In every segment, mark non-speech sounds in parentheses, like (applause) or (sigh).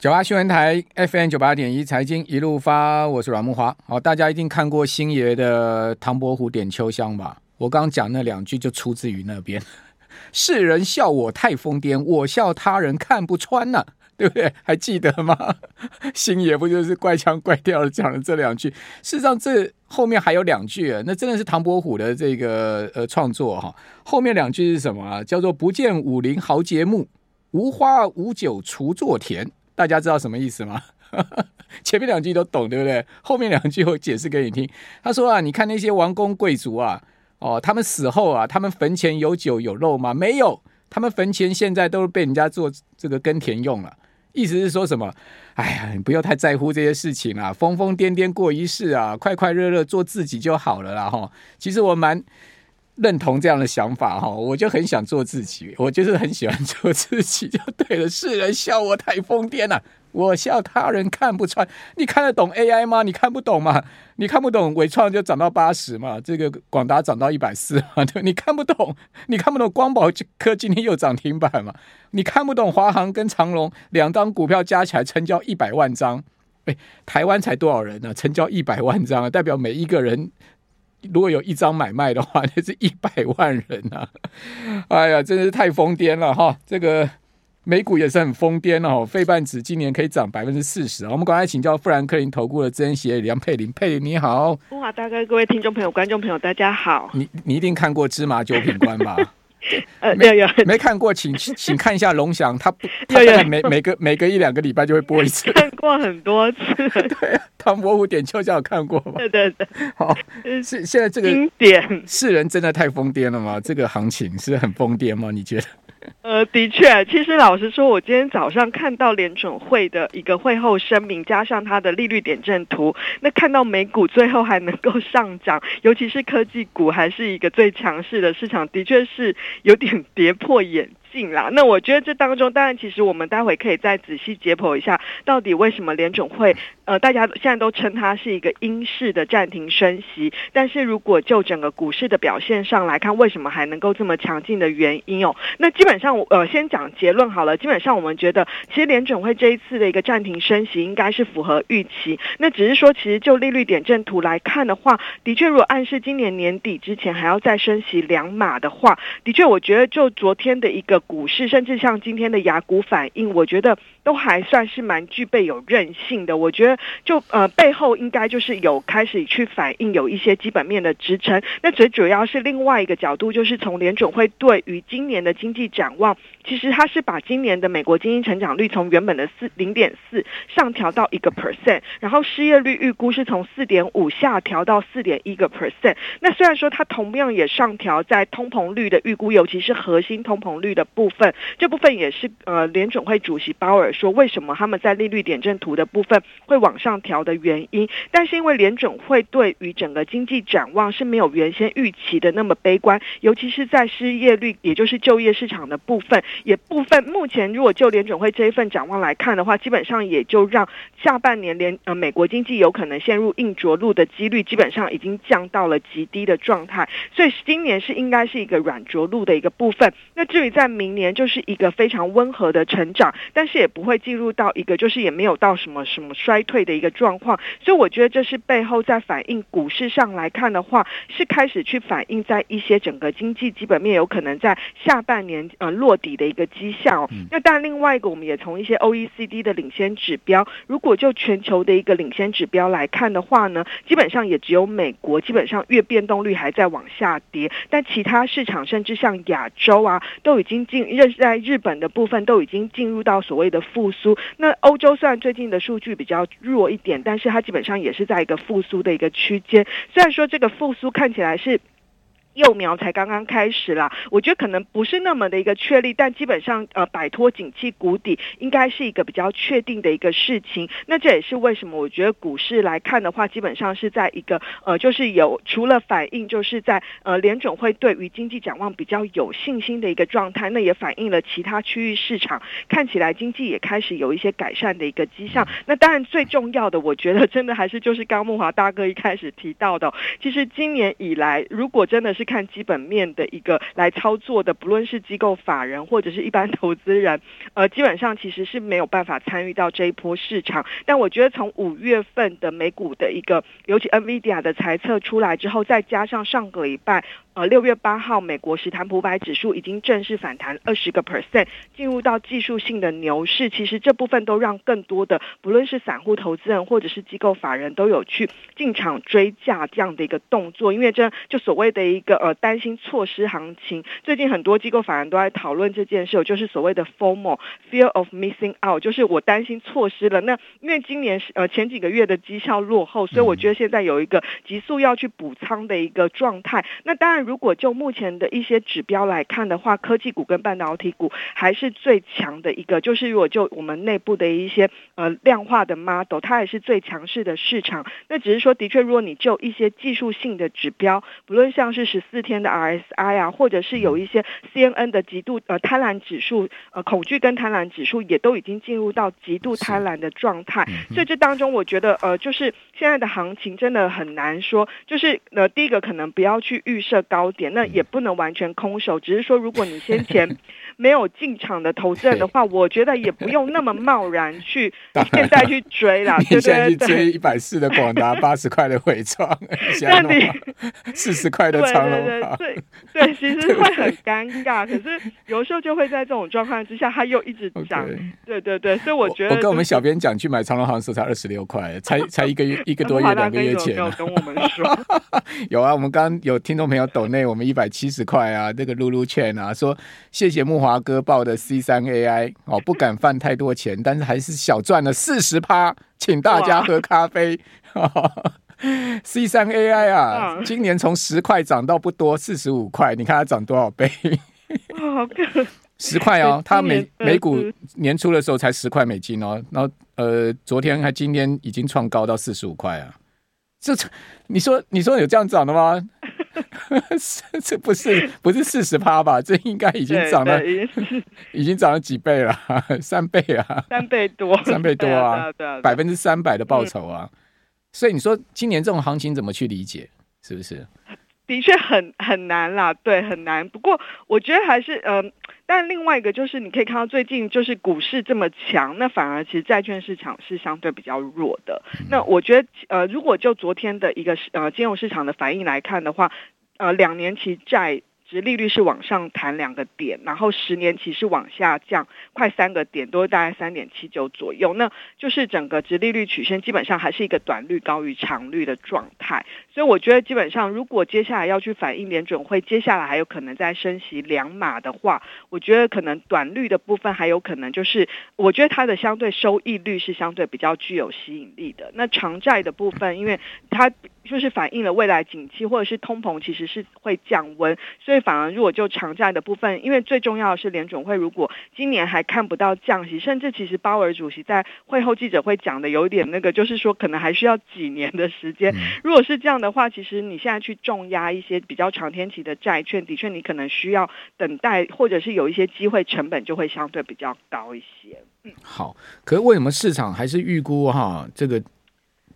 九八新闻台 FM 九八点一财经一路发，我是阮木华。好，大家一定看过星爷的《唐伯虎点秋香》吧？我刚讲那两句就出自于那边。(laughs) 世人笑我太疯癫，我笑他人看不穿呢、对不对？还记得吗？(laughs) 星爷不就是怪腔怪调的讲了这两句？事实上，这后面还有两句，那真的是唐伯虎的这个呃创作哈。后面两句是什么啊？叫做“不见武林豪杰墓，无花无酒锄作田”。大家知道什么意思吗？(laughs) 前面两句都懂，对不对？后面两句我解释给你听。他说啊，你看那些王公贵族啊，哦，他们死后啊，他们坟前有酒有肉吗？没有，他们坟前现在都是被人家做这个耕田用了。意思是说什么？哎呀，你不要太在乎这些事情啦，疯疯癫癫过一世啊，快快乐乐做自己就好了啦。哈，其实我蛮。认同这样的想法哈，我就很想做自己，我就是很喜欢做自己就对了。世人笑我太疯癫了，我笑他人看不穿。你看得懂 AI 吗？你看不懂吗？你看不懂伟创就涨到八十嘛，这个广达涨到一百四嘛，对，(laughs) 你看不懂，你看不懂光宝科今天又涨停板嘛？你看不懂华航跟长隆两张股票加起来成交一百万张，哎，台湾才多少人呢？成交一百万张啊，代表每一个人。如果有一张买卖的话，(laughs) 那是一百万人呐、啊！哎呀，真是太疯癫了哈！这个美股也是很疯癫哦，费半指今年可以涨百分之四十。我们赶快请教富兰克林投顾的资深协理梁佩玲，佩玲你好，慕驊大哥，各位听众朋友、观众朋友，大家好。你你一定看过芝麻九品官吧？(laughs) 呃，没有有 (laughs) 没看过，请请看一下龙翔，他不 (laughs) 他每每个每个一两个礼拜就会播一次，看过很多次。对，唐伯虎点秋香有看过吗？对对对，好，是现在这个经典，世人真的太疯癫了吗？这个行情是很疯癫吗？你觉得？(laughs) 呃，的确，其实老实说，我今天早上看到联准会的一个会后声明，加上它的利率点阵图，那看到美股最后还能够上涨，尤其是科技股还是一个最强势的市场，的确是有点跌破眼镜啦。那我觉得这当中，当然其实我们待会可以再仔细解剖一下，到底为什么联准会呃，大家现在都称它是一个英式的暂停升息，但是如果就整个股市的表现上来看，为什么还能够这么强劲的原因哦？那基本上我呃先讲结论好了，基本上我们觉得，其实联准会这一次的一个暂停升息应该是符合预期。那只是说，其实就利率点阵图来看的话，的确如果暗示今年年底之前还要再升息两码的话，的确我觉得就昨天的一个。股市甚至像今天的雅股反应，我觉得都还算是蛮具备有韧性的。我觉得就呃背后应该就是有开始去反映有一些基本面的支撑。那最主要是另外一个角度，就是从联准会对于今年的经济展望，其实它是把今年的美国经济成长率从原本的四零点四上调到一个 percent，然后失业率预估是从四点五下调到四点一个 percent。那虽然说它同样也上调在通膨率的预估，尤其是核心通膨率的。部分这部分也是呃联准会主席鲍尔说，为什么他们在利率点阵图的部分会往上调的原因，但是因为联准会对于整个经济展望是没有原先预期的那么悲观，尤其是在失业率也就是就业市场的部分，也部分目前如果就联准会这一份展望来看的话，基本上也就让下半年联呃美国经济有可能陷入硬着陆的几率基本上已经降到了极低的状态，所以今年是应该是一个软着陆的一个部分。那至于在明年就是一个非常温和的成长，但是也不会进入到一个就是也没有到什么什么衰退的一个状况，所以我觉得这是背后在反映股市上来看的话，是开始去反映在一些整个经济基本面有可能在下半年呃落底的一个迹象。那但另外一个，我们也从一些 OECD 的领先指标，如果就全球的一个领先指标来看的话呢，基本上也只有美国基本上月变动率还在往下跌，但其他市场甚至像亚洲啊都已经进。认在日本的部分都已经进入到所谓的复苏。那欧洲虽然最近的数据比较弱一点，但是它基本上也是在一个复苏的一个区间。虽然说这个复苏看起来是。幼苗才刚刚开始啦，我觉得可能不是那么的一个确立，但基本上呃摆脱景气谷底应该是一个比较确定的一个事情。那这也是为什么我觉得股市来看的话，基本上是在一个呃就是有除了反映就是在呃联准会对于经济展望比较有信心的一个状态，那也反映了其他区域市场看起来经济也开始有一些改善的一个迹象。那当然最重要的，我觉得真的还是就是刚木华大哥一开始提到的，其实今年以来如果真的是是看基本面的一个来操作的，不论是机构法人或者是一般投资人，呃，基本上其实是没有办法参与到这一波市场。但我觉得从五月份的美股的一个，尤其 NVIDIA 的财测出来之后，再加上上个礼拜。呃，六月八号，美国史坦普百指数已经正式反弹二十个 percent，进入到技术性的牛市。其实这部分都让更多的，不论是散户投资人或者是机构法人都有去进场追价这样的一个动作。因为这就所谓的一个呃担心错失行情，最近很多机构法人都在讨论这件事，就是所谓的 FOMO，Fear of Missing Out，就是我担心错失了。那因为今年是呃前几个月的绩效落后，所以我觉得现在有一个急速要去补仓的一个状态。那当然。如果就目前的一些指标来看的话，科技股跟半导体股还是最强的一个。就是如果就我们内部的一些呃量化的 model，它也是最强势的市场。那只是说，的确，如果你就一些技术性的指标，不论像是十四天的 RSI 啊，或者是有一些 CNN 的极度呃贪婪指数，呃恐惧跟贪婪指数也都已经进入到极度贪婪的状态。所以这当中，我觉得呃就是现在的行情真的很难说。就是呃第一个可能不要去预设。高点，那也不能完全空手，只是说，如果你先前 (laughs) 没有进场的投资人的话，我觉得也不用那么贸然去现在去追啦。现在去追一百四的广达，八十块的伟创，(laughs) 那你四十块的长荣，对对对，对，(laughs) 其实会很尴尬。可是有时候就会在这种状况之下，他又一直涨。对对对，所以我觉得、就是、我，我跟我们小编讲，去买长隆航的时候才二十六块，才才一个月一个多月两个月前。有跟我们说，(laughs) 有啊，我们刚刚有听众朋友抖内我们一百七十块啊，那个露露券啊，说谢谢木华哥报的 C 三 AI 哦，不敢犯太多钱，但是还是小赚了四十趴，请大家喝咖啡。(laughs) (laughs) C 三 AI 啊，今年从十块涨到不多四十五块，你看它涨多少倍？(laughs) (laughs) 十块哦，它每每股年初的时候才十块美金哦，然后呃，昨天还今天已经创高到四十五块啊，这你说你说有这样涨的吗？这不是不是四十趴吧？这应该已经涨了，已经涨了几倍了，三倍啊，三倍多，三倍多啊，百分之三百的报酬啊！嗯、所以你说今年这种行情怎么去理解？是不是？的确很很难啦，对，很难。不过我觉得还是嗯、呃，但另外一个就是你可以看到最近就是股市这么强，那反而其实债券市场是相对比较弱的。嗯、那我觉得呃，如果就昨天的一个呃金融市场的反应来看的话。呃，两年期债殖利率是往上弹两个点，然后十年期是往下降快三个点，都是大概三点七九左右。那就是整个殖利率曲线基本上还是一个短率高于长率的状态。所以我觉得基本上，如果接下来要去反映联准会接下来还有可能再升息两码的话，我觉得可能短率的部分还有可能就是，我觉得它的相对收益率是相对比较具有吸引力的。那长债的部分，因为它。就是反映了未来景气或者是通膨其实是会降温，所以反而如果就长债的部分，因为最重要的是联准会如果今年还看不到降息，甚至其实鲍尔主席在会后记者会讲的有点那个，就是说可能还需要几年的时间。如果是这样的话，其实你现在去重压一些比较长天期的债券，的确你可能需要等待，或者是有一些机会成本就会相对比较高一些。嗯，好，可是为什么市场还是预估哈这个？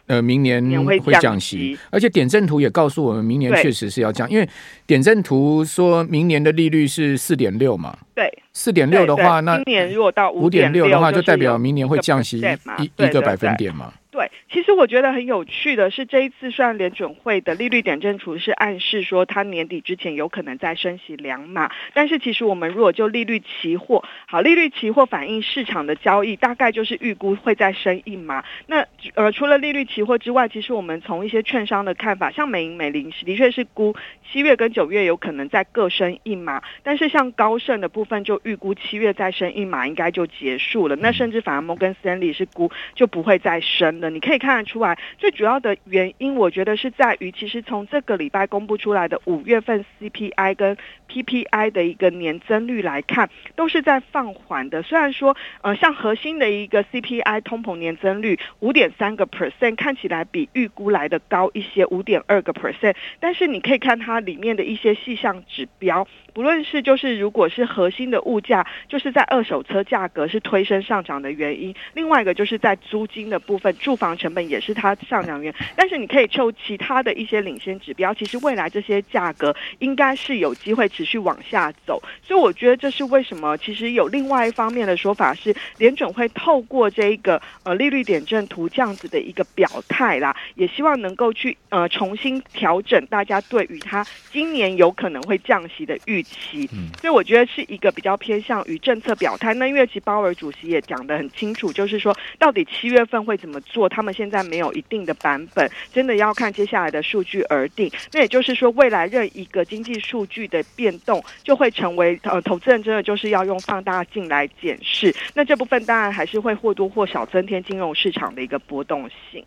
呃，明年会降息，而且点阵图也告诉我们，明年确实是要降，因为点阵图说明年的利率是四点六嘛。对，四点六的话，那今年如果到五点六的话，就代表明年会降息一一个百分点嘛。对，其实我觉得很有趣的是，这一次虽然联准会的利率点阵图是暗示说它年底之前有可能再升息两码，但是其实我们如果就利率期货，好，利率期货反映市场的交易，大概就是预估会再升一码。那呃，除了利率期货之外，其实我们从一些券商的看法，像美银、美林的确是估七月跟九月有可能再各升一码，但是像高盛的部分就预估七月再升一码应该就结束了，那甚至反而摩根斯坦利是估就不会再升。你可以看得出来，最主要的原因，我觉得是在于，其实从这个礼拜公布出来的五月份 CPI 跟 PPI 的一个年增率来看，都是在放缓的。虽然说，呃，像核心的一个 CPI 通膨年增率五点三个 percent，看起来比预估来的高一些，五点二个 percent，但是你可以看它里面的一些细项指标。不论是就是如果是核心的物价，就是在二手车价格是推升上涨的原因，另外一个就是在租金的部分，住房成本也是它上涨原因。但是你可以就其他的一些领先指标，其实未来这些价格应该是有机会持续往下走。所以我觉得这是为什么，其实有另外一方面的说法是，联准会透过这一个呃利率点阵图这样子的一个表态啦，也希望能够去呃重新调整大家对于它今年有可能会降息的预期。所以我觉得是一个比较偏向于政策表态。那因为其实鲍尔主席也讲得很清楚，就是说到底七月份会怎么做，他们现在没有一定的版本，真的要看接下来的数据而定。那也就是说，未来任一个经济数据的变动，就会成为呃投资人真的就是要用放大镜来检视。那这部分当然还是会或多或少增添金融市场的一个波动性。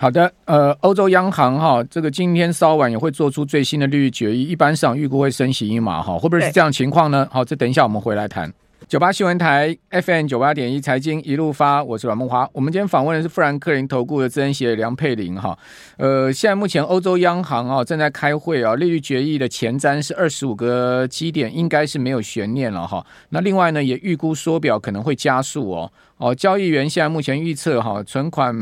好的，呃，欧洲央行哈，这个今天稍晚也会做出最新的利率决议，一般上预估会升息一码哈，会不会是这样情况呢？好，这等一下我们回来谈。九八新闻台 FM 九八点一财经一路发，我是阮梦华。我们今天访问的是富兰克林投顾的资深协理梁佩玲哈。呃，现在目前欧洲央行啊正在开会啊，利率决议的前瞻是二十五个基点，应该是没有悬念了哈。那另外呢，也预估缩表可能会加速哦。哦，交易员现在目前预测哈，存款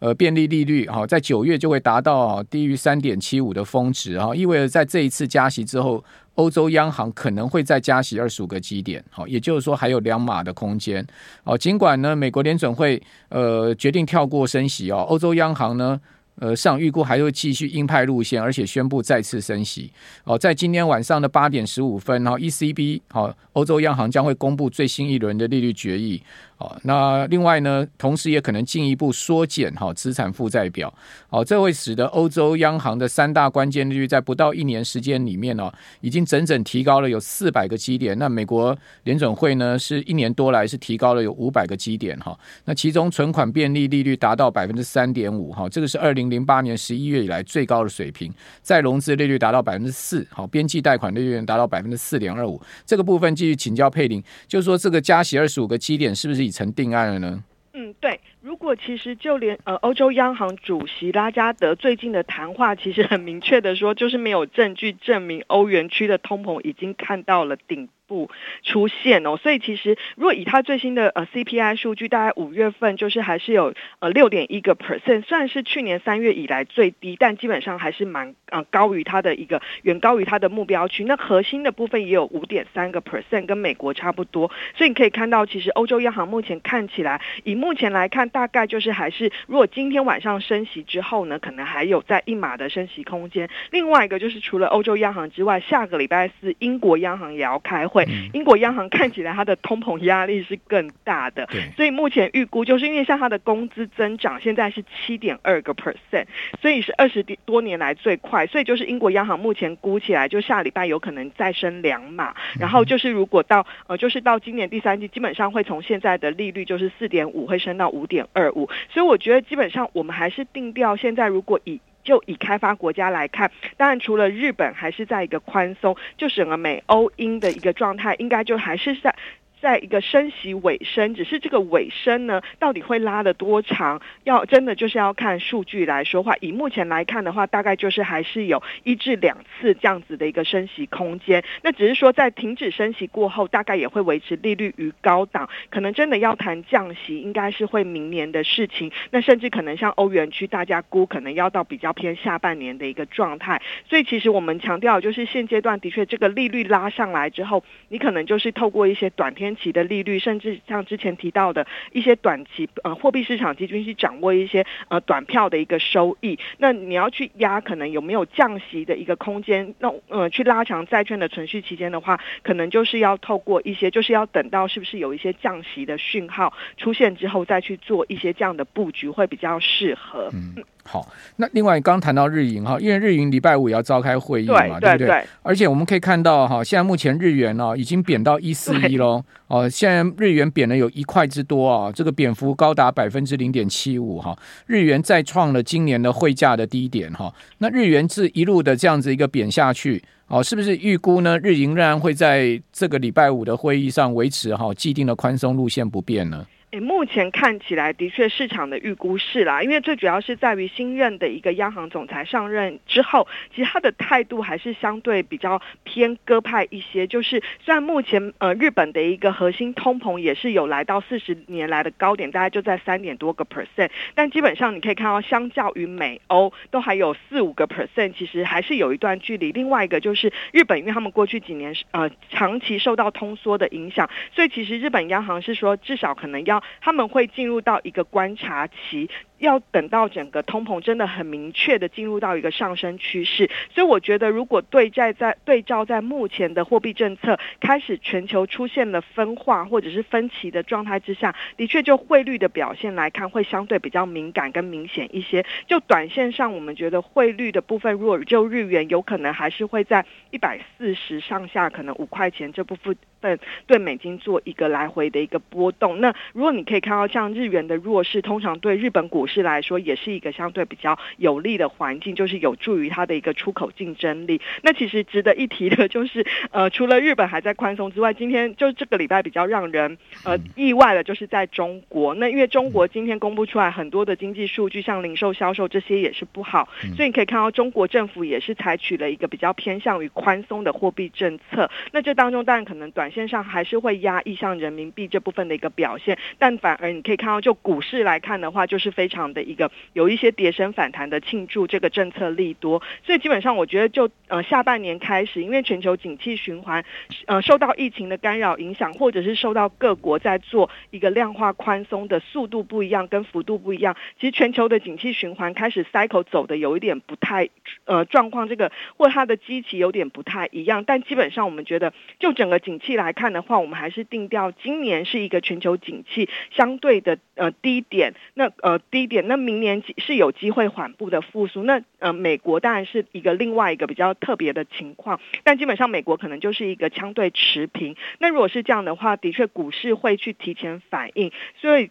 呃便利利率哈，在九月就会达到低于三点七五的峰值哈，意味着在这一次加息之后，欧洲央行可能会再加息二十五个基点，好，也就是说还有两码的空间。哦，尽管呢，美国联准会呃决定跳过升息哦，欧洲央行呢。呃，市场预估还会继续鹰派路线，而且宣布再次升息。哦，在今天晚上的八点十五分，然后 ECB 好，欧洲央行将会公布最新一轮的利率决议。哦，那另外呢，同时也可能进一步缩减哈资产负债表。哦，这会使得欧洲央行的三大关键利率在不到一年时间里面呢，已经整整提高了有四百个基点。那美国联准会呢，是一年多来是提高了有五百个基点哈。那其中存款便利利率达到百分之三点五哈，这个是二零零八年十一月以来最高的水平。再融资利率达到百分之四，好，边际贷款利率达到百分之四点二五。这个部分继续请教佩林，就是说这个加息二十五个基点是不是？已成定案了呢？嗯，对。如果其实就连呃欧洲央行主席拉加德最近的谈话，其实很明确的说，就是没有证据证明欧元区的通膨已经看到了顶部出现哦。所以其实如果以他最新的呃 CPI 数据，大概五月份就是还是有呃六点一个 percent，算是去年三月以来最低，但基本上还是蛮呃高于它的一个远高于它的目标区。那核心的部分也有五点三个 percent，跟美国差不多。所以你可以看到，其实欧洲央行目前看起来，以目前来看。大概就是还是，如果今天晚上升息之后呢，可能还有在一码的升息空间。另外一个就是，除了欧洲央行之外，下个礼拜四英国央行也要开会。英国央行看起来它的通膨压力是更大的，所以目前预估就是因为像它的工资增长现在是七点二个 percent，所以是二十多年来最快。所以就是英国央行目前估起来，就下礼拜有可能再升两码。然后就是如果到呃，就是到今年第三季，基本上会从现在的利率就是四点五，会升到五点二五，所以我觉得基本上我们还是定调。现在如果以就以开发国家来看，当然除了日本还是在一个宽松，就整个美欧英的一个状态，应该就还是在。在一个升息尾声，只是这个尾声呢，到底会拉得多长？要真的就是要看数据来说话。以目前来看的话，大概就是还是有一至两次这样子的一个升息空间。那只是说在停止升息过后，大概也会维持利率于高档。可能真的要谈降息，应该是会明年的事情。那甚至可能像欧元区，大家估可能要到比较偏下半年的一个状态。所以其实我们强调，就是现阶段的确这个利率拉上来之后，你可能就是透过一些短天。期的利率，甚至像之前提到的一些短期呃货币市场基金去掌握一些呃短票的一个收益，那你要去压可能有没有降息的一个空间，那呃去拉长债券的存续期间的话，可能就是要透过一些，就是要等到是不是有一些降息的讯号出现之后，再去做一些这样的布局会比较适合。嗯。好，那另外刚谈到日银哈，因为日银礼拜五也要召开会议嘛，对，对不对？对，而且我们可以看到哈，现在目前日元呢已经贬到一四一喽，哦，现在日元贬了有一块之多啊，这个贬幅高达百分之零点七五哈，日元再创了今年的汇价的低点哈。那日元是一路的这样子一个贬下去，哦，是不是预估呢？日银仍然会在这个礼拜五的会议上维持哈既定的宽松路线不变呢？诶，目前看起来的确市场的预估是啦，因为最主要是在于新任的一个央行总裁上任之后，其实他的态度还是相对比较偏鸽派一些。就是虽然目前呃日本的一个核心通膨也是有来到四十年来的高点，大概就在三点多个 percent，但基本上你可以看到，相较于美欧都还有四五个 percent，其实还是有一段距离。另外一个就是日本，因为他们过去几年呃长期受到通缩的影响，所以其实日本央行是说至少可能要他们会进入到一个观察期。要等到整个通膨真的很明确的进入到一个上升趋势，所以我觉得如果对在在对照在目前的货币政策开始全球出现了分化或者是分歧的状态之下，的确就汇率的表现来看会相对比较敏感跟明显一些。就短线上，我们觉得汇率的部分，如果就日元有可能还是会在一百四十上下，可能五块钱这部分。对对美金做一个来回的一个波动，那如果你可以看到像日元的弱势，通常对日本股市来说也是一个相对比较有利的环境，就是有助于它的一个出口竞争力。那其实值得一提的就是，呃，除了日本还在宽松之外，今天就这个礼拜比较让人呃意外的，就是在中国。那因为中国今天公布出来很多的经济数据，像零售销售这些也是不好，所以你可以看到中国政府也是采取了一个比较偏向于宽松的货币政策。那这当中当然可能短。线上还是会压抑像人民币这部分的一个表现，但反而你可以看到，就股市来看的话，就是非常的一个有一些跌升反弹的庆祝这个政策利多，所以基本上我觉得就呃下半年开始，因为全球景气循环呃受到疫情的干扰影响，或者是受到各国在做一个量化宽松的速度不一样，跟幅度不一样，其实全球的景气循环开始 cycle 走的有一点不太呃状况，这个或它的基期有点不太一样，但基本上我们觉得就整个景气来看的话，我们还是定调今年是一个全球景气相对的呃低点，那呃低点，那明年是有机会缓步的复苏。那呃美国当然是一个另外一个比较特别的情况，但基本上美国可能就是一个相对持平。那如果是这样的话，的确股市会去提前反应，所以。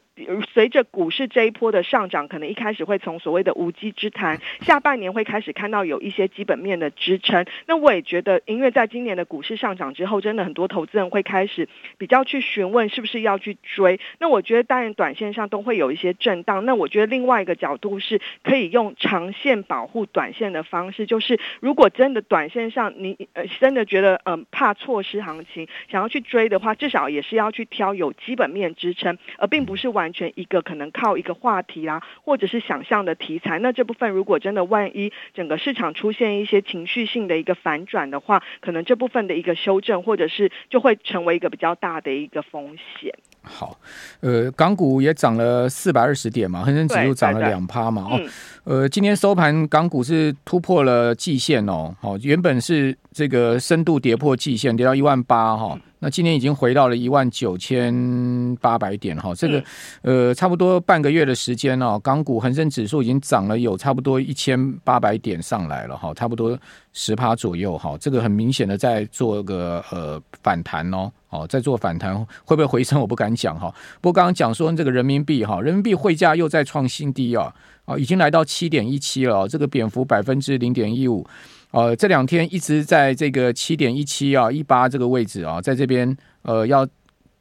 随着股市这一波的上涨，可能一开始会从所谓的无稽之谈，下半年会开始看到有一些基本面的支撑。那我也觉得，因为在今年的股市上涨之后，真的很多投资人会开始比较去询问是不是要去追。那我觉得，当然短线上都会有一些震荡。那我觉得另外一个角度是可以用长线保护短线的方式，就是如果真的短线上你呃真的觉得呃怕错失行情，想要去追的话，至少也是要去挑有基本面支撑，而并不是完。完全一个可能靠一个话题啦，或者是想象的题材，那这部分如果真的万一整个市场出现一些情绪性的一个反转的话，可能这部分的一个修正，或者是就会成为一个比较大的一个风险。好，呃，港股也涨了四百二十点嘛，恒生指数涨了两趴嘛，哦，呃，今天收盘港股是突破了季线哦，好，原本是这个深度跌破季线，跌到一万八哈。那今年已经回到了一万九千八百点哈，这个呃差不多半个月的时间哦，港股恒生指数已经涨了有差不多一千八百点上来了哈，差不多十趴左右哈，这个很明显的在做个呃反弹哦，哦在做反弹会不会回升我不敢讲哈，不过刚刚讲说这个人民币哈，人民币汇价又再创新低啊，啊已经来到七点一七了，这个贬幅百分之零点一五。呃，这两天一直在这个七点一七啊一八这个位置啊，在这边呃要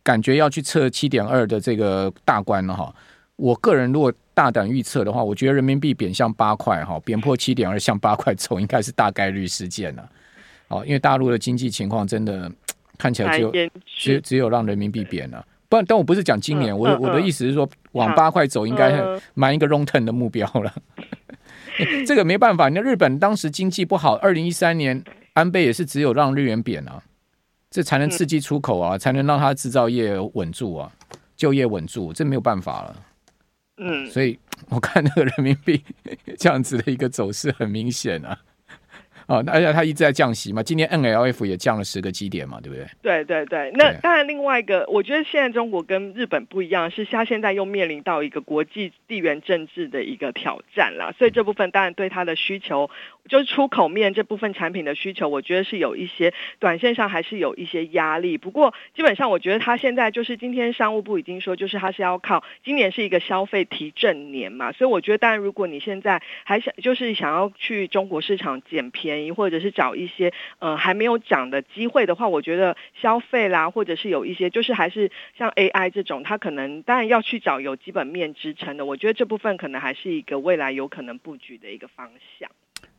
感觉要去测七点二的这个大关了哈。我个人如果大胆预测的话，我觉得人民币贬向八块哈，贬破七点二向八块走，应该是大概率事件了。哦，因为大陆的经济情况真的看起来只有只只有让人民币贬了。不，但我不是讲今年，我我的意思是说往八块走，应该蛮一个 long term 的目标了。这个没办法，那日本当时经济不好，二零一三年安倍也是只有让日元贬啊，这才能刺激出口啊，才能让它制造业稳住啊，就业稳住，这没有办法了。嗯，所以我看那个人民币 (laughs) 这样子的一个走势很明显啊。哦，而且它一直在降息嘛，今年 NLF 也降了十个基点嘛，对不对？对对对，那当然另外一个，我觉得现在中国跟日本不一样，是它现在又面临到一个国际地缘政治的一个挑战啦，所以这部分当然对它的需求。就是出口面这部分产品的需求，我觉得是有一些短线上还是有一些压力。不过基本上，我觉得它现在就是今天商务部已经说，就是它是要靠今年是一个消费提振年嘛，所以我觉得，当然如果你现在还想就是想要去中国市场捡便宜，或者是找一些呃还没有涨的机会的话，我觉得消费啦，或者是有一些就是还是像 AI 这种，它可能当然要去找有基本面支撑的，我觉得这部分可能还是一个未来有可能布局的一个方向。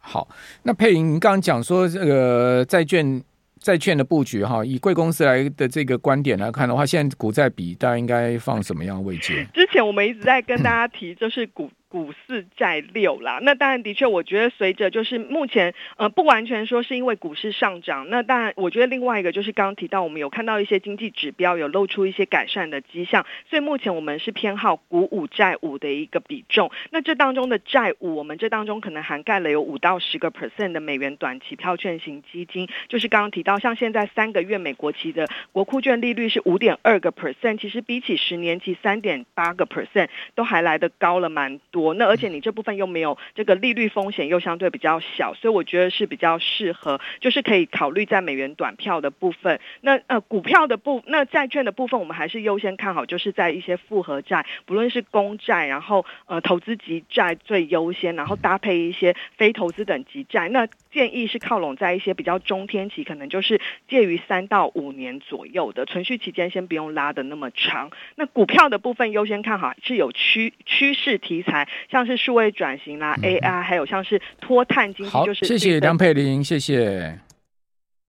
好，那佩玲，你刚刚讲说这个债券债券的布局哈，以贵公司来的这个观点来看的话，现在股债比大家应该放什么样的位置？之前我们一直在跟大家提，就是股。股四债六啦，那当然的确，我觉得随着就是目前呃不完全说是因为股市上涨，那当然我觉得另外一个就是刚刚提到我们有看到一些经济指标有露出一些改善的迹象，所以目前我们是偏好股五债五的一个比重。那这当中的债五，我们这当中可能涵盖了有五到十个 percent 的美元短期票券型基金，就是刚刚提到像现在三个月美国期的国库券利率是五点二个 percent，其实比起十年期三点八个 percent 都还来得高了蛮多。那而且你这部分又没有这个利率风险，又相对比较小，所以我觉得是比较适合，就是可以考虑在美元短票的部分。那呃股票的部，那债券的部分，我们还是优先看好，就是在一些复合债，不论是公债，然后呃投资级债最优先，然后搭配一些非投资等级债。那建议是靠拢在一些比较中天期，可能就是介于三到五年左右的存续期间，先不用拉的那么长。那股票的部分优先看好是有趋趋势题材。像是数位转型啦，AI，还有像是脱碳经济，就是。好，谢谢梁佩玲，谢谢。